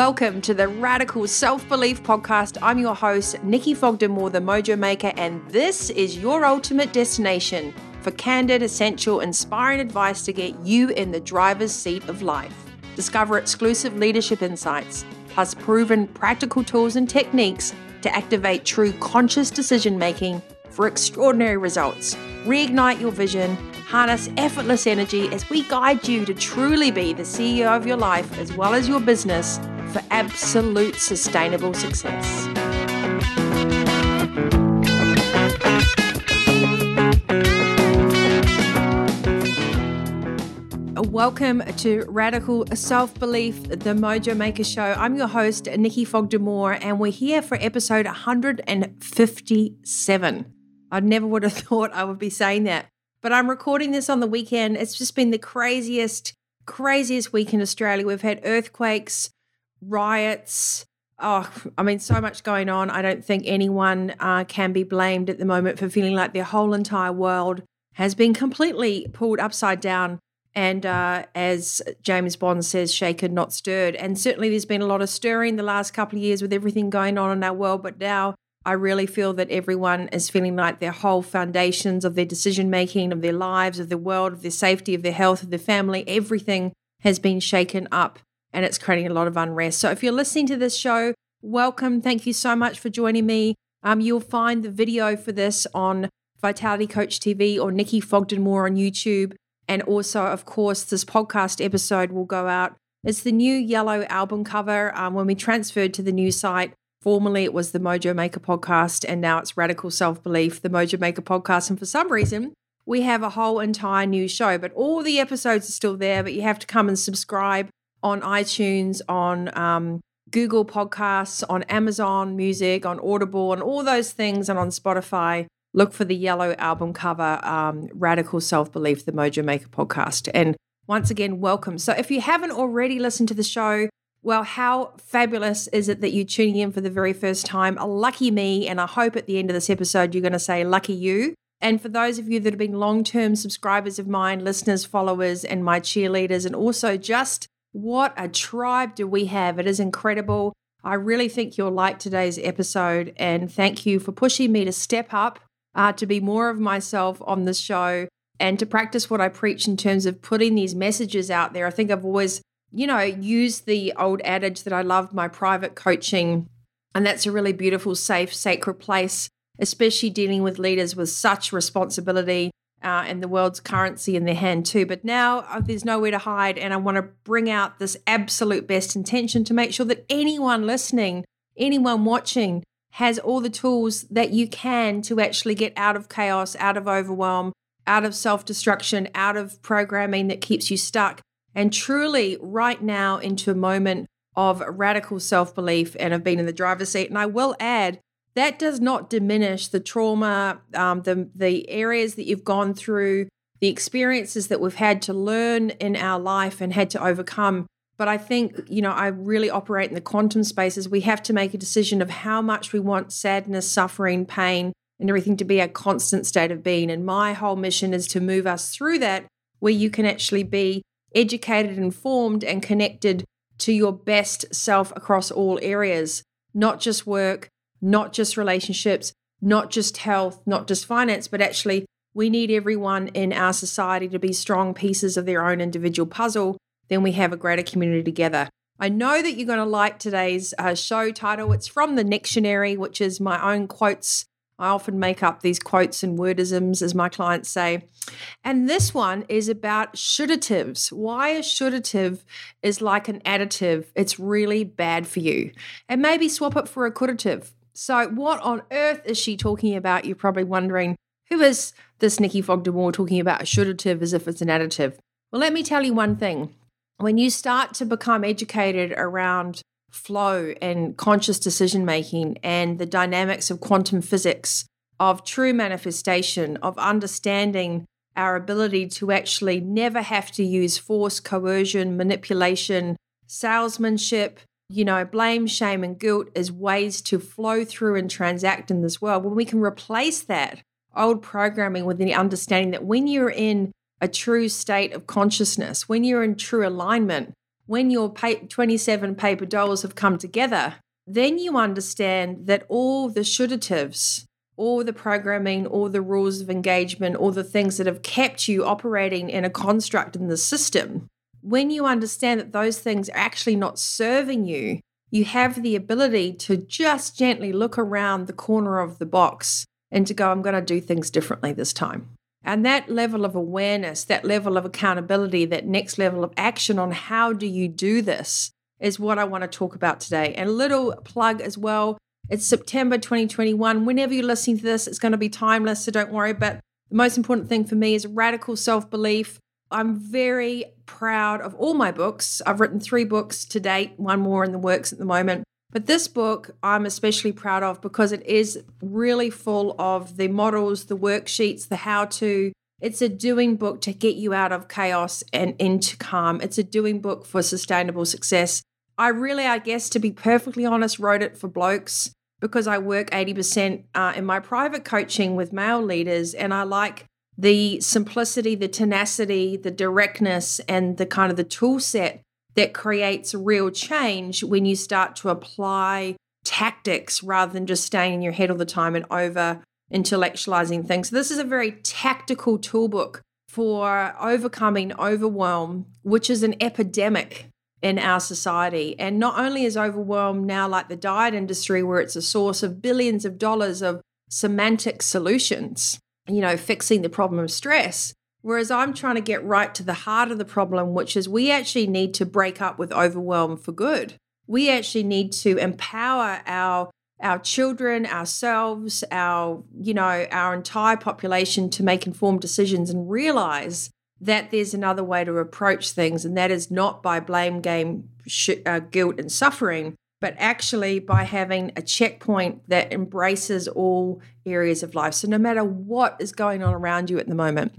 Welcome to the Radical Self Belief Podcast. I'm your host, Nikki Fogdenmore, the Mojo Maker, and this is your ultimate destination for candid, essential, inspiring advice to get you in the driver's seat of life. Discover exclusive leadership insights, plus proven practical tools and techniques to activate true conscious decision making for extraordinary results. Reignite your vision harness effortless energy as we guide you to truly be the CEO of your life as well as your business for absolute sustainable success. Welcome to Radical Self Belief, the Mojo Maker Show. I'm your host, Nikki Fogdenmore, and we're here for episode 157. I never would have thought I would be saying that, but I'm recording this on the weekend. It's just been the craziest, craziest week in Australia. We've had earthquakes, riots. Oh, I mean, so much going on. I don't think anyone uh, can be blamed at the moment for feeling like their whole entire world has been completely pulled upside down. And uh, as James Bond says, shaken, not stirred. And certainly there's been a lot of stirring the last couple of years with everything going on in our world. But now I really feel that everyone is feeling like their whole foundations of their decision making, of their lives, of their world, of their safety, of their health, of their family, everything has been shaken up and it's creating a lot of unrest. So if you're listening to this show, welcome. Thank you so much for joining me. Um, you'll find the video for this on Vitality Coach TV or Nikki Fogdenmore on YouTube. And also, of course, this podcast episode will go out. It's the new yellow album cover. Um, when we transferred to the new site, Formerly, it was the Mojo Maker podcast, and now it's Radical Self Belief, the Mojo Maker podcast. And for some reason, we have a whole entire new show, but all the episodes are still there. But you have to come and subscribe on iTunes, on um, Google Podcasts, on Amazon Music, on Audible, and all those things, and on Spotify. Look for the yellow album cover, um, Radical Self Belief, the Mojo Maker podcast. And once again, welcome. So if you haven't already listened to the show, well, how fabulous is it that you're tuning in for the very first time? Lucky me. And I hope at the end of this episode, you're going to say, lucky you. And for those of you that have been long term subscribers of mine, listeners, followers, and my cheerleaders, and also just what a tribe do we have? It is incredible. I really think you'll like today's episode. And thank you for pushing me to step up, uh, to be more of myself on this show, and to practice what I preach in terms of putting these messages out there. I think I've always you know, used the old adage that I love my private coaching. And that's a really beautiful, safe, sacred place, especially dealing with leaders with such responsibility uh, and the world's currency in their hand, too. But now uh, there's nowhere to hide. And I want to bring out this absolute best intention to make sure that anyone listening, anyone watching, has all the tools that you can to actually get out of chaos, out of overwhelm, out of self destruction, out of programming that keeps you stuck and truly right now into a moment of radical self belief and have been in the driver's seat. And I will add, that does not diminish the trauma, um, the, the areas that you've gone through, the experiences that we've had to learn in our life and had to overcome. But I think, you know, I really operate in the quantum spaces. We have to make a decision of how much we want sadness, suffering, pain, and everything to be a constant state of being. And my whole mission is to move us through that where you can actually be educated, informed, and connected to your best self across all areas, not just work, not just relationships, not just health, not just finance, but actually, we need everyone in our society to be strong pieces of their own individual puzzle. Then we have a greater community together. I know that you're going to like today's uh, show title. It's from the Dictionary, which is my own quotes I often make up these quotes and wordisms, as my clients say. And this one is about shouldatives. Why a shoulddative is like an additive, it's really bad for you. And maybe swap it for a couldative. So, what on earth is she talking about? You're probably wondering, who is this Nikki Fogdenmore talking about a shoulddative as if it's an additive? Well, let me tell you one thing. When you start to become educated around flow and conscious decision making and the dynamics of quantum physics, of true manifestation, of understanding our ability to actually never have to use force, coercion, manipulation, salesmanship, you know, blame, shame, and guilt as ways to flow through and transact in this world. When we can replace that old programming with the understanding that when you're in a true state of consciousness, when you're in true alignment, when your 27 paper dolls have come together, then you understand that all the shouldatives, all the programming, all the rules of engagement, all the things that have kept you operating in a construct in the system, when you understand that those things are actually not serving you, you have the ability to just gently look around the corner of the box and to go, I'm going to do things differently this time. And that level of awareness, that level of accountability, that next level of action on how do you do this is what I want to talk about today. And a little plug as well. It's September 2021. Whenever you're listening to this, it's going to be timeless, so don't worry. But the most important thing for me is radical self belief. I'm very proud of all my books. I've written three books to date, one more in the works at the moment. But this book I'm especially proud of because it is really full of the models, the worksheets, the how to. It's a doing book to get you out of chaos and into calm. It's a doing book for sustainable success. I really, I guess, to be perfectly honest, wrote it for blokes because I work 80% uh, in my private coaching with male leaders and I like the simplicity, the tenacity, the directness, and the kind of the tool set that creates real change when you start to apply tactics rather than just staying in your head all the time and over intellectualizing things. So this is a very tactical toolbook for overcoming overwhelm, which is an epidemic in our society. And not only is overwhelm now like the diet industry, where it's a source of billions of dollars of semantic solutions, you know, fixing the problem of stress, Whereas I'm trying to get right to the heart of the problem, which is we actually need to break up with overwhelm for good. We actually need to empower our our children, ourselves, our you know, our entire population to make informed decisions and realize that there's another way to approach things and that is not by blame game sh- uh, guilt and suffering but actually by having a checkpoint that embraces all areas of life so no matter what is going on around you at the moment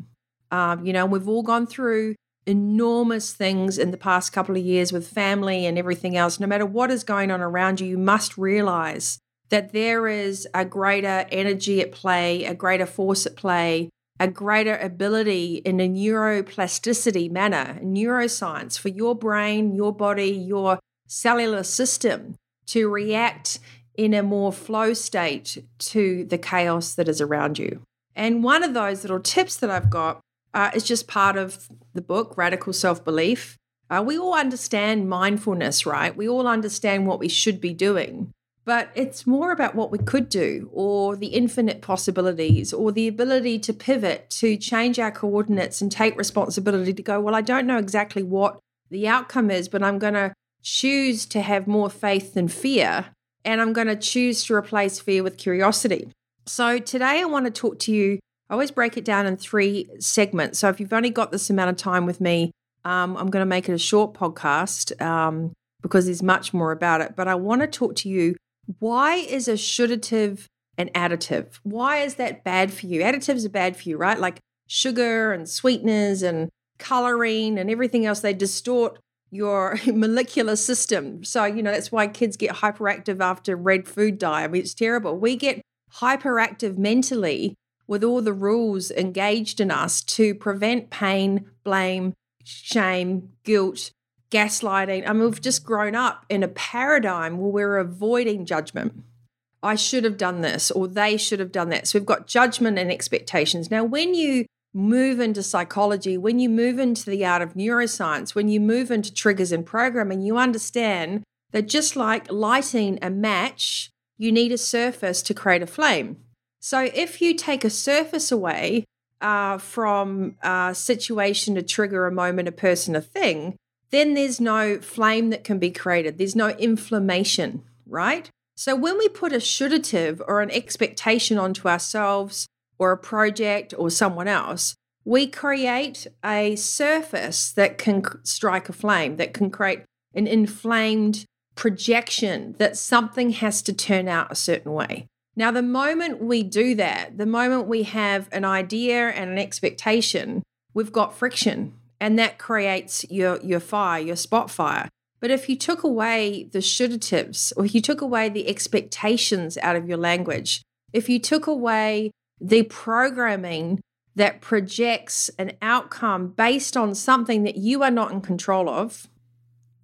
um, you know, we've all gone through enormous things in the past couple of years with family and everything else. No matter what is going on around you, you must realize that there is a greater energy at play, a greater force at play, a greater ability in a neuroplasticity manner, neuroscience for your brain, your body, your cellular system to react in a more flow state to the chaos that is around you. And one of those little tips that I've got uh, is just part of the book, Radical Self Belief. Uh, we all understand mindfulness, right? We all understand what we should be doing, but it's more about what we could do, or the infinite possibilities, or the ability to pivot, to change our coordinates and take responsibility to go, well, I don't know exactly what the outcome is, but I'm going to choose to have more faith than fear. And I'm going to choose to replace fear with curiosity. So, today I want to talk to you I always break it down in three segments. So if you've only got this amount of time with me, um, I'm going to make it a short podcast um, because there's much more about it. But I want to talk to you why is a shoulddative an additive? Why is that bad for you? Additives are bad for you, right? Like sugar and sweeteners and coloring and everything else, they distort your molecular system. So, you know, that's why kids get hyperactive after red food dye. I mean, it's terrible. We get hyperactive mentally with all the rules engaged in us to prevent pain, blame, shame, guilt, gaslighting. I mean, we've just grown up in a paradigm where we're avoiding judgment. I should have done this, or they should have done that. So we've got judgment and expectations. Now, when you move into psychology, when you move into the art of neuroscience, when you move into triggers and programming, you understand that just like lighting a match, you need a surface to create a flame. So if you take a surface away uh, from a situation, a trigger, a moment, a person, a thing, then there's no flame that can be created. There's no inflammation, right? So when we put a shoulddative or an expectation onto ourselves or a project or someone else, we create a surface that can strike a flame, that can create an inflamed projection that something has to turn out a certain way. Now, the moment we do that, the moment we have an idea and an expectation, we've got friction and that creates your, your fire, your spot fire. But if you took away the shouldatives or if you took away the expectations out of your language, if you took away the programming that projects an outcome based on something that you are not in control of,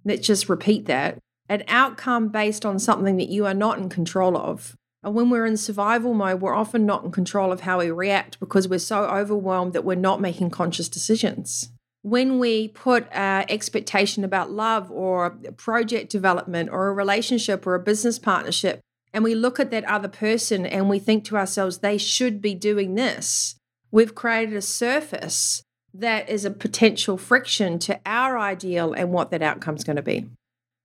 let's just repeat that, an outcome based on something that you are not in control of. And when we're in survival mode, we're often not in control of how we react because we're so overwhelmed that we're not making conscious decisions. When we put an expectation about love or project development or a relationship or a business partnership, and we look at that other person and we think to ourselves, they should be doing this, we've created a surface that is a potential friction to our ideal and what that outcome is going to be.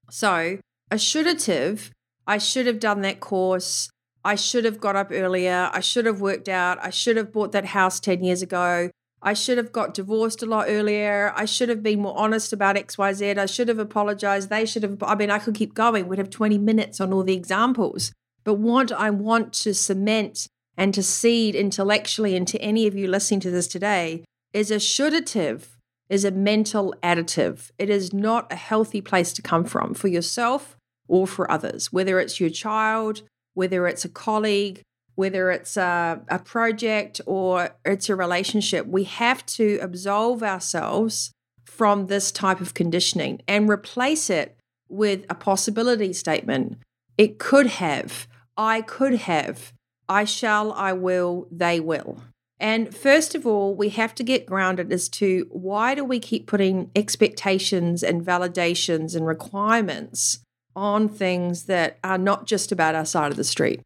So, a shouldative, I should have done that course. I should have got up earlier. I should have worked out. I should have bought that house 10 years ago. I should have got divorced a lot earlier. I should have been more honest about XYZ. I should have apologized. They should have. I mean, I could keep going. We'd have 20 minutes on all the examples. But what I want to cement and to seed intellectually into any of you listening to this today is a shouldative is a mental additive. It is not a healthy place to come from for yourself or for others, whether it's your child, whether it's a colleague, whether it's a, a project or it's a relationship. We have to absolve ourselves from this type of conditioning and replace it with a possibility statement. It could have, I could have, I shall, I will, they will. And first of all, we have to get grounded as to why do we keep putting expectations and validations and requirements on things that are not just about our side of the street.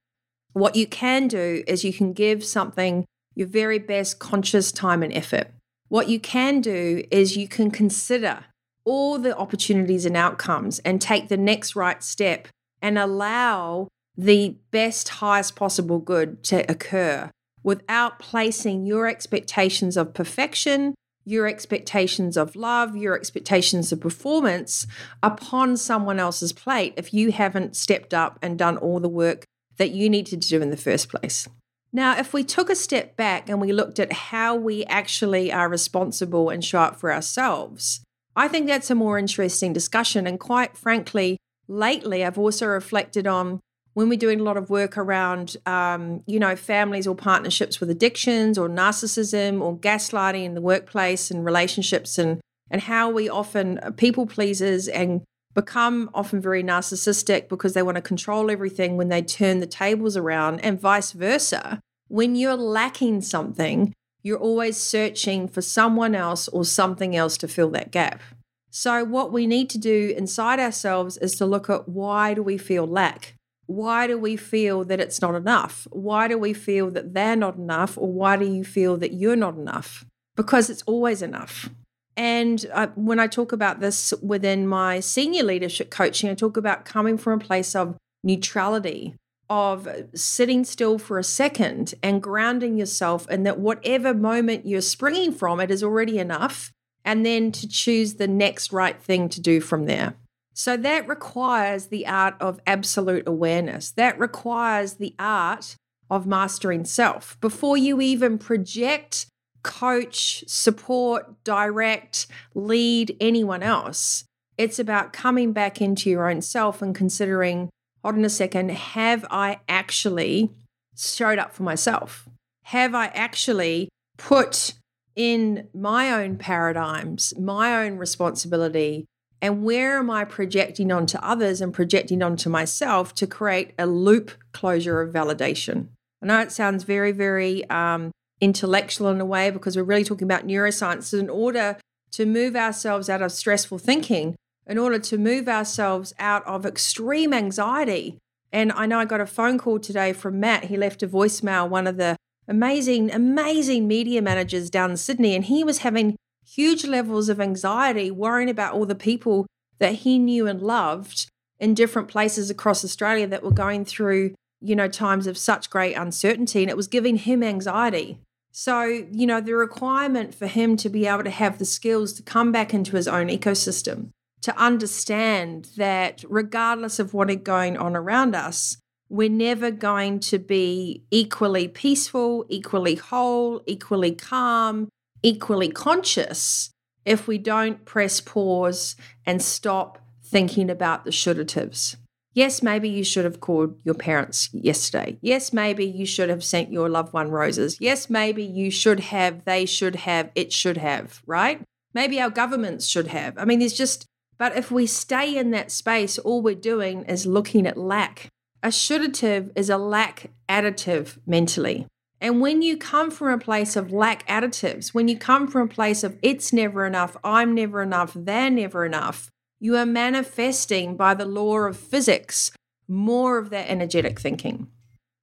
What you can do is you can give something your very best conscious time and effort. What you can do is you can consider all the opportunities and outcomes and take the next right step and allow the best, highest possible good to occur without placing your expectations of perfection, your expectations of love, your expectations of performance upon someone else's plate if you haven't stepped up and done all the work that you needed to do in the first place. Now, if we took a step back and we looked at how we actually are responsible and show up for ourselves, I think that's a more interesting discussion. And quite frankly, lately I've also reflected on when we're doing a lot of work around, um, you know, families or partnerships with addictions or narcissism or gaslighting in the workplace and relationships and and how we often uh, people pleasers and become often very narcissistic because they want to control everything when they turn the tables around and vice versa. When you're lacking something, you're always searching for someone else or something else to fill that gap. So, what we need to do inside ourselves is to look at why do we feel lack? why do we feel that it's not enough? Why do we feel that they're not enough? Or why do you feel that you're not enough? Because it's always enough. And I, when I talk about this within my senior leadership coaching, I talk about coming from a place of neutrality, of sitting still for a second and grounding yourself, and that whatever moment you're springing from, it is already enough. And then to choose the next right thing to do from there. So that requires the art of absolute awareness. That requires the art of mastering self. Before you even project, coach, support, direct, lead anyone else, it's about coming back into your own self and considering hold on a second, have I actually showed up for myself? Have I actually put in my own paradigms, my own responsibility, and where am I projecting onto others and projecting onto myself to create a loop closure of validation? I know it sounds very, very um, intellectual in a way because we're really talking about neuroscience. In order to move ourselves out of stressful thinking, in order to move ourselves out of extreme anxiety. And I know I got a phone call today from Matt. He left a voicemail, one of the amazing, amazing media managers down in Sydney, and he was having huge levels of anxiety, worrying about all the people that he knew and loved in different places across Australia that were going through, you know, times of such great uncertainty. And it was giving him anxiety. So, you know, the requirement for him to be able to have the skills to come back into his own ecosystem, to understand that regardless of what is going on around us, we're never going to be equally peaceful, equally whole, equally calm, equally conscious if we don't press pause and stop thinking about the shouldativs. Yes, maybe you should have called your parents yesterday. Yes, maybe you should have sent your loved one roses. Yes, maybe you should have, they should have, it should have, right? Maybe our governments should have. I mean, there's just But if we stay in that space, all we're doing is looking at lack. A should've is a lack additive mentally. And when you come from a place of lack additives, when you come from a place of it's never enough, I'm never enough, they're never enough, you are manifesting by the law of physics more of that energetic thinking.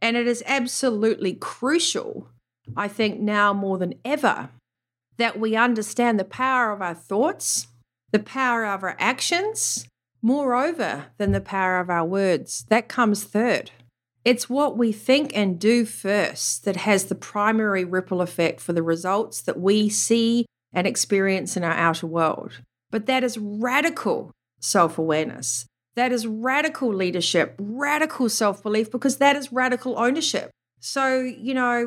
And it is absolutely crucial, I think, now more than ever, that we understand the power of our thoughts, the power of our actions, moreover than the power of our words. That comes third. It's what we think and do first that has the primary ripple effect for the results that we see and experience in our outer world. But that is radical self awareness. That is radical leadership, radical self belief, because that is radical ownership. So, you know,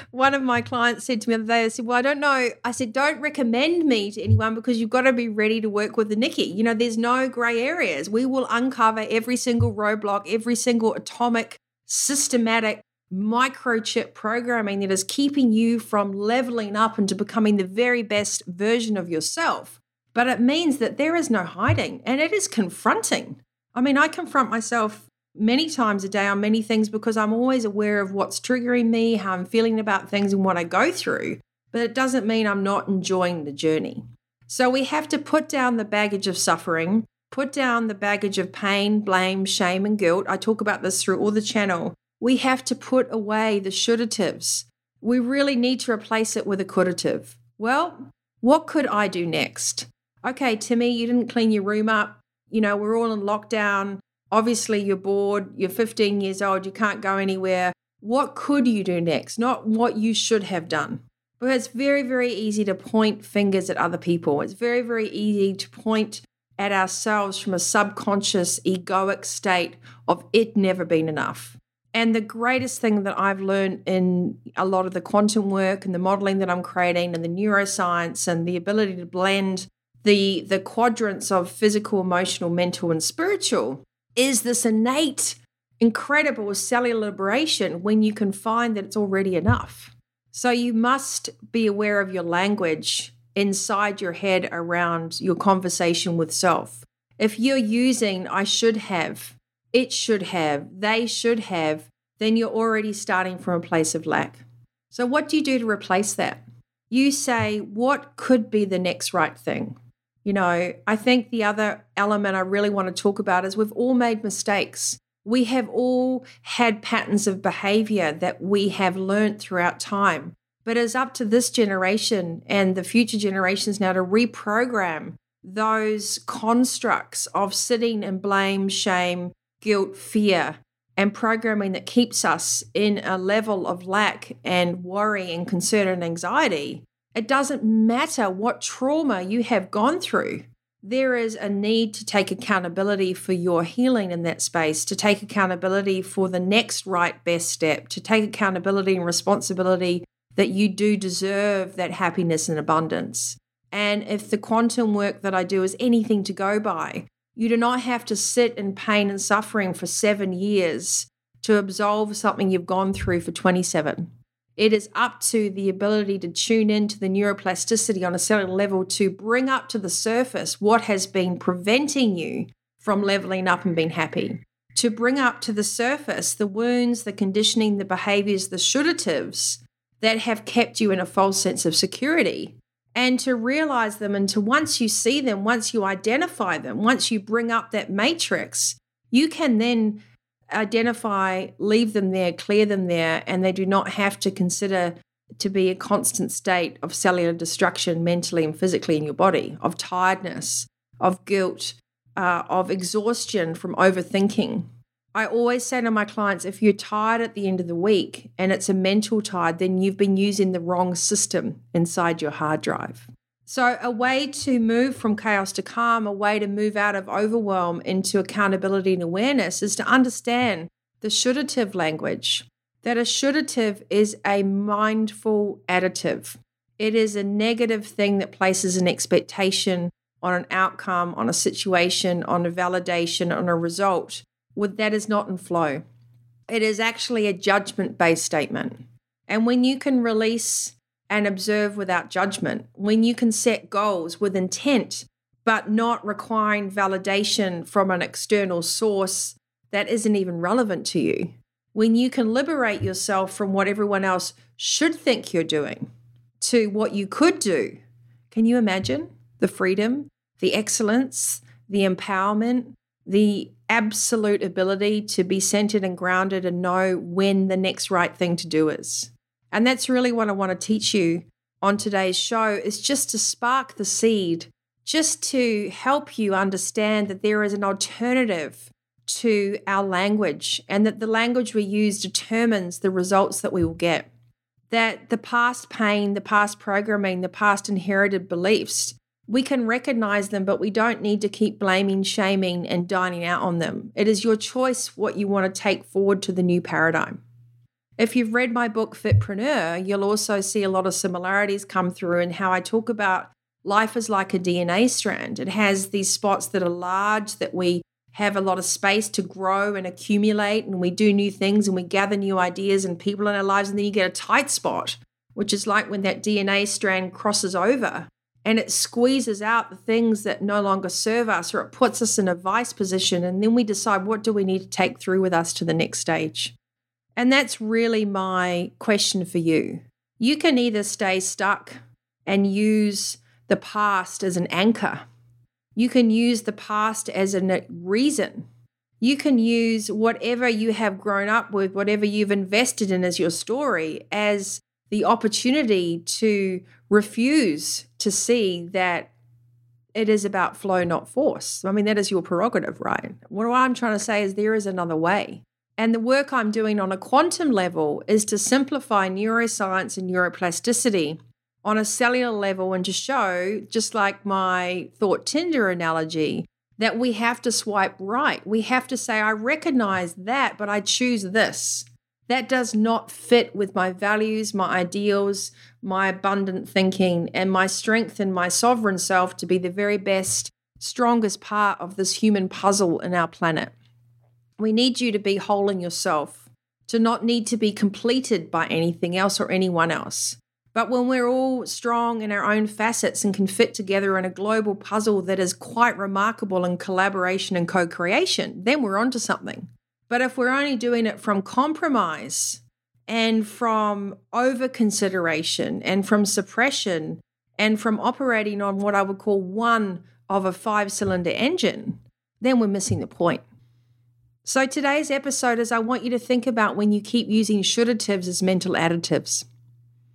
one of my clients said to me the other day, I said, Well, I don't know. I said, Don't recommend me to anyone because you've got to be ready to work with the Nikki. You know, there's no gray areas. We will uncover every single roadblock, every single atomic, systematic microchip programming that is keeping you from leveling up into becoming the very best version of yourself. But it means that there is no hiding and it is confronting. I mean, I confront myself many times a day on many things because I'm always aware of what's triggering me, how I'm feeling about things, and what I go through. But it doesn't mean I'm not enjoying the journey. So we have to put down the baggage of suffering, put down the baggage of pain, blame, shame, and guilt. I talk about this through all the channel. We have to put away the shouldatives. We really need to replace it with a could'ative. Well, what could I do next? Okay, Timmy, you didn't clean your room up. You know, we're all in lockdown. Obviously, you're bored. You're 15 years old. You can't go anywhere. What could you do next? Not what you should have done. Because it's very, very easy to point fingers at other people. It's very, very easy to point at ourselves from a subconscious, egoic state of it never been enough. And the greatest thing that I've learned in a lot of the quantum work and the modeling that I'm creating and the neuroscience and the ability to blend the the quadrants of physical, emotional, mental, and spiritual is this innate, incredible cellular liberation when you can find that it's already enough. So you must be aware of your language inside your head around your conversation with self. If you're using I should have, it should have, they should have, then you're already starting from a place of lack. So, what do you do to replace that? You say, What could be the next right thing? You know, I think the other element I really want to talk about is we've all made mistakes. We have all had patterns of behavior that we have learned throughout time. But it's up to this generation and the future generations now to reprogram those constructs of sitting in blame, shame, guilt, fear, and programming that keeps us in a level of lack and worry and concern and anxiety it doesn't matter what trauma you have gone through. There is a need to take accountability for your healing in that space, to take accountability for the next right best step, to take accountability and responsibility that you do deserve that happiness and abundance. And if the quantum work that I do is anything to go by, you do not have to sit in pain and suffering for seven years to absolve something you've gone through for 27. It is up to the ability to tune into the neuroplasticity on a cellular level to bring up to the surface what has been preventing you from leveling up and being happy. To bring up to the surface the wounds, the conditioning, the behaviors, the shouldativs that have kept you in a false sense of security. And to realize them, and to once you see them, once you identify them, once you bring up that matrix, you can then identify, leave them there, clear them there, and they do not have to consider to be a constant state of cellular destruction mentally and physically in your body, of tiredness, of guilt, uh, of exhaustion from overthinking. I always say to my clients if you're tired at the end of the week and it's a mental tired, then you've been using the wrong system inside your hard drive. So, a way to move from chaos to calm, a way to move out of overwhelm into accountability and awareness is to understand the should'ative language. That a should'ative is a mindful additive. It is a negative thing that places an expectation on an outcome, on a situation, on a validation, on a result that is not in flow. It is actually a judgment based statement. And when you can release and observe without judgment, when you can set goals with intent, but not requiring validation from an external source that isn't even relevant to you. When you can liberate yourself from what everyone else should think you're doing to what you could do, can you imagine the freedom, the excellence, the empowerment, the absolute ability to be centered and grounded and know when the next right thing to do is? And that's really what I want to teach you on today's show is just to spark the seed, just to help you understand that there is an alternative to our language and that the language we use determines the results that we will get. That the past pain, the past programming, the past inherited beliefs, we can recognize them, but we don't need to keep blaming, shaming, and dining out on them. It is your choice what you want to take forward to the new paradigm. If you've read my book, Fitpreneur, you'll also see a lot of similarities come through in how I talk about life is like a DNA strand. It has these spots that are large, that we have a lot of space to grow and accumulate, and we do new things and we gather new ideas and people in our lives. And then you get a tight spot, which is like when that DNA strand crosses over and it squeezes out the things that no longer serve us or it puts us in a vice position. And then we decide what do we need to take through with us to the next stage. And that's really my question for you. You can either stay stuck and use the past as an anchor, you can use the past as a reason. You can use whatever you have grown up with, whatever you've invested in as your story, as the opportunity to refuse to see that it is about flow, not force. I mean, that is your prerogative, right? What I'm trying to say is there is another way. And the work I'm doing on a quantum level is to simplify neuroscience and neuroplasticity on a cellular level and to show, just like my thought Tinder analogy, that we have to swipe right. We have to say, I recognize that, but I choose this. That does not fit with my values, my ideals, my abundant thinking, and my strength and my sovereign self to be the very best, strongest part of this human puzzle in our planet. We need you to be whole in yourself, to not need to be completed by anything else or anyone else. But when we're all strong in our own facets and can fit together in a global puzzle that is quite remarkable in collaboration and co creation, then we're onto something. But if we're only doing it from compromise and from over consideration and from suppression and from operating on what I would call one of a five cylinder engine, then we're missing the point. So, today's episode is I want you to think about when you keep using shouldatives as mental additives.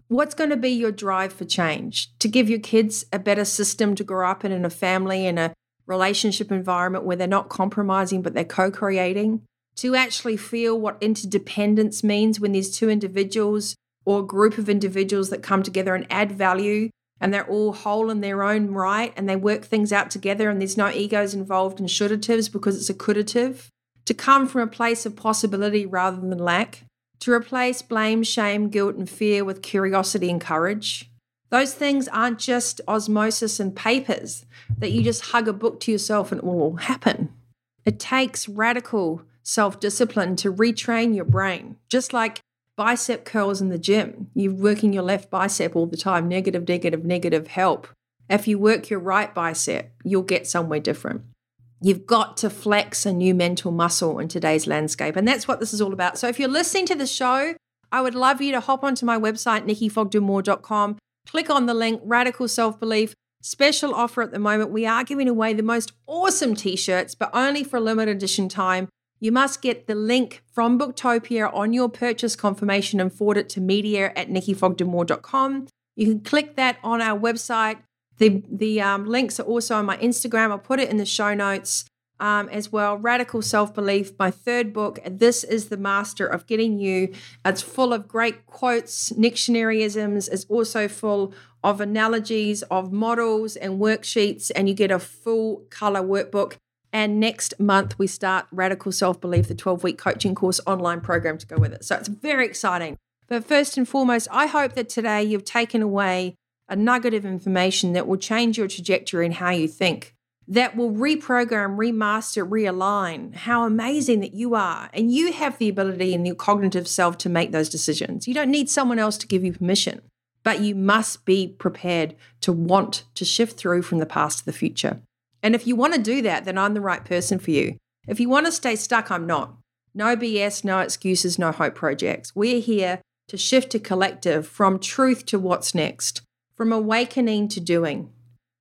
What's going to be your drive for change? To give your kids a better system to grow up in, in a family, in a relationship environment where they're not compromising but they're co creating? To actually feel what interdependence means when there's two individuals or a group of individuals that come together and add value and they're all whole in their own right and they work things out together and there's no egos involved in shouldatives because it's a could'ative to come from a place of possibility rather than lack, to replace blame, shame, guilt, and fear with curiosity and courage. Those things aren't just osmosis and papers that you just hug a book to yourself and it will happen. It takes radical self discipline to retrain your brain, just like bicep curls in the gym. You're working your left bicep all the time, negative, negative, negative help. If you work your right bicep, you'll get somewhere different. You've got to flex a new mental muscle in today's landscape. And that's what this is all about. So if you're listening to the show, I would love you to hop onto my website, nikkifogdenmoore.com, click on the link, Radical Self Belief. Special offer at the moment. We are giving away the most awesome t shirts, but only for a limited edition time. You must get the link from Booktopia on your purchase confirmation and forward it to media at nikkifogdenmoore.com. You can click that on our website the the um, links are also on my Instagram. I'll put it in the show notes um, as well. Radical Self Belief, my third book. This is the master of getting you. It's full of great quotes, dictionaryisms. It's also full of analogies, of models and worksheets, and you get a full color workbook. And next month, we start Radical Self Belief, the 12 week coaching course online program to go with it. So it's very exciting. But first and foremost, I hope that today you've taken away a nugget of information that will change your trajectory and how you think, that will reprogram, remaster, realign. How amazing that you are. And you have the ability in your cognitive self to make those decisions. You don't need someone else to give you permission, but you must be prepared to want to shift through from the past to the future. And if you want to do that, then I'm the right person for you. If you want to stay stuck, I'm not. No BS, no excuses, no hope projects. We're here to shift to collective from truth to what's next, from awakening to doing.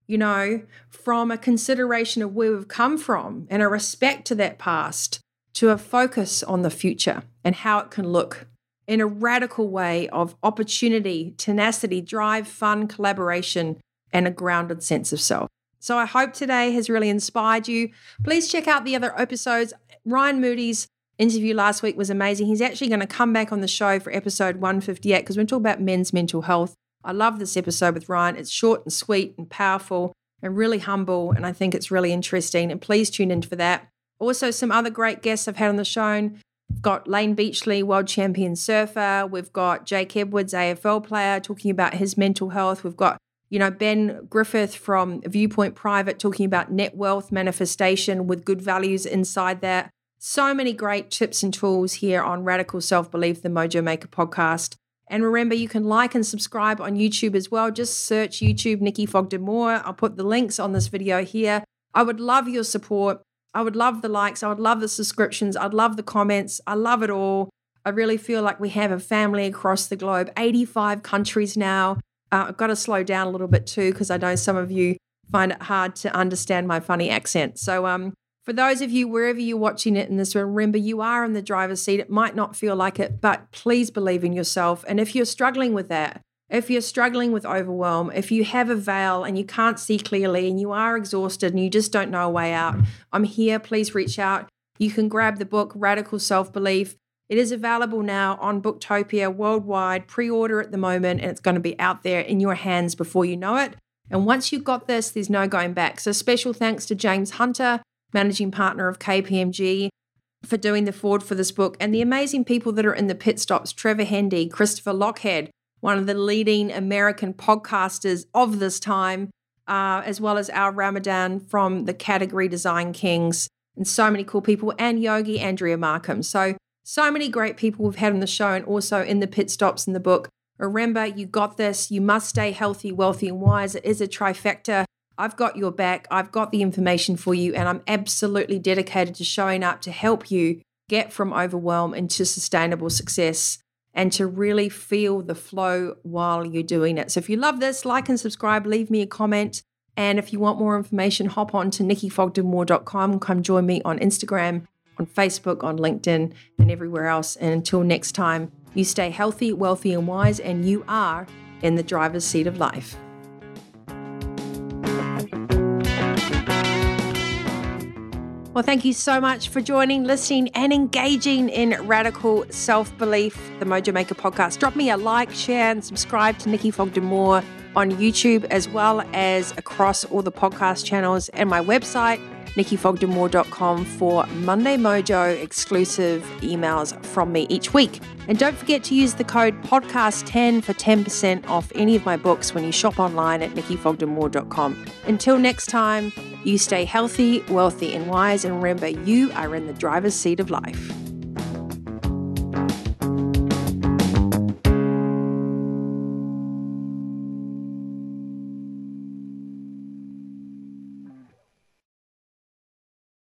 You know, from a consideration of where we've come from and a respect to that past to a focus on the future and how it can look in a radical way of opportunity, tenacity, drive, fun, collaboration, and a grounded sense of self. So I hope today has really inspired you. Please check out the other episodes. Ryan Moody's interview last week was amazing. He's actually going to come back on the show for episode 158 because we're talking about men's mental health. I love this episode with Ryan. It's short and sweet and powerful and really humble. And I think it's really interesting. And please tune in for that. Also, some other great guests I've had on the show. We've got Layne Beachley, world champion surfer. We've got Jake Edwards, AFL player, talking about his mental health. We've got, you know, Ben Griffith from Viewpoint Private talking about net wealth manifestation with good values inside that. So many great tips and tools here on Radical Self Belief, the Mojo Maker podcast. And remember, you can like and subscribe on YouTube as well. Just search YouTube Nikki Fogden Moore. I'll put the links on this video here. I would love your support. I would love the likes. I would love the subscriptions. I'd love the comments. I love it all. I really feel like we have a family across the globe, 85 countries now. Uh, I've got to slow down a little bit too because I know some of you find it hard to understand my funny accent. So, um, for those of you, wherever you're watching it in this room, remember you are in the driver's seat. It might not feel like it, but please believe in yourself. And if you're struggling with that, if you're struggling with overwhelm, if you have a veil and you can't see clearly and you are exhausted and you just don't know a way out, I'm here. Please reach out. You can grab the book, Radical Self Belief. It is available now on Booktopia worldwide, pre order at the moment, and it's going to be out there in your hands before you know it. And once you've got this, there's no going back. So, special thanks to James Hunter managing partner of KPMG, for doing the forward for this book, and the amazing people that are in the pit stops Trevor Hendy, Christopher Lochhead, one of the leading American podcasters of this time, uh, as well as Al Ramadan from the Category Design Kings, and so many cool people, and Yogi Andrea Markham. So, so many great people we've had on the show and also in the pit stops in the book. Remember, you got this. You must stay healthy, wealthy, and wise. It is a trifecta. I've got your back. I've got the information for you, and I'm absolutely dedicated to showing up to help you get from overwhelm into sustainable success and to really feel the flow while you're doing it. So if you love this, like and subscribe, leave me a comment. And if you want more information, hop on to nikkifogdenmoore.com. Come join me on Instagram, on Facebook, on LinkedIn, and everywhere else. And until next time, you stay healthy, wealthy, and wise, and you are in the driver's seat of life. Well, thank you so much for joining, listening, and engaging in Radical Self Belief, the Mojo Maker podcast. Drop me a like, share, and subscribe to Nikki Fogden Moore on YouTube as well as across all the podcast channels and my website, nikkifogdenmoore.com for Monday Mojo exclusive emails from me each week. And don't forget to use the code podcast10 for 10% off any of my books when you shop online at nikkifogdenmoore.com. Until next time, you stay healthy, wealthy, and wise, and remember you are in the driver's seat of life.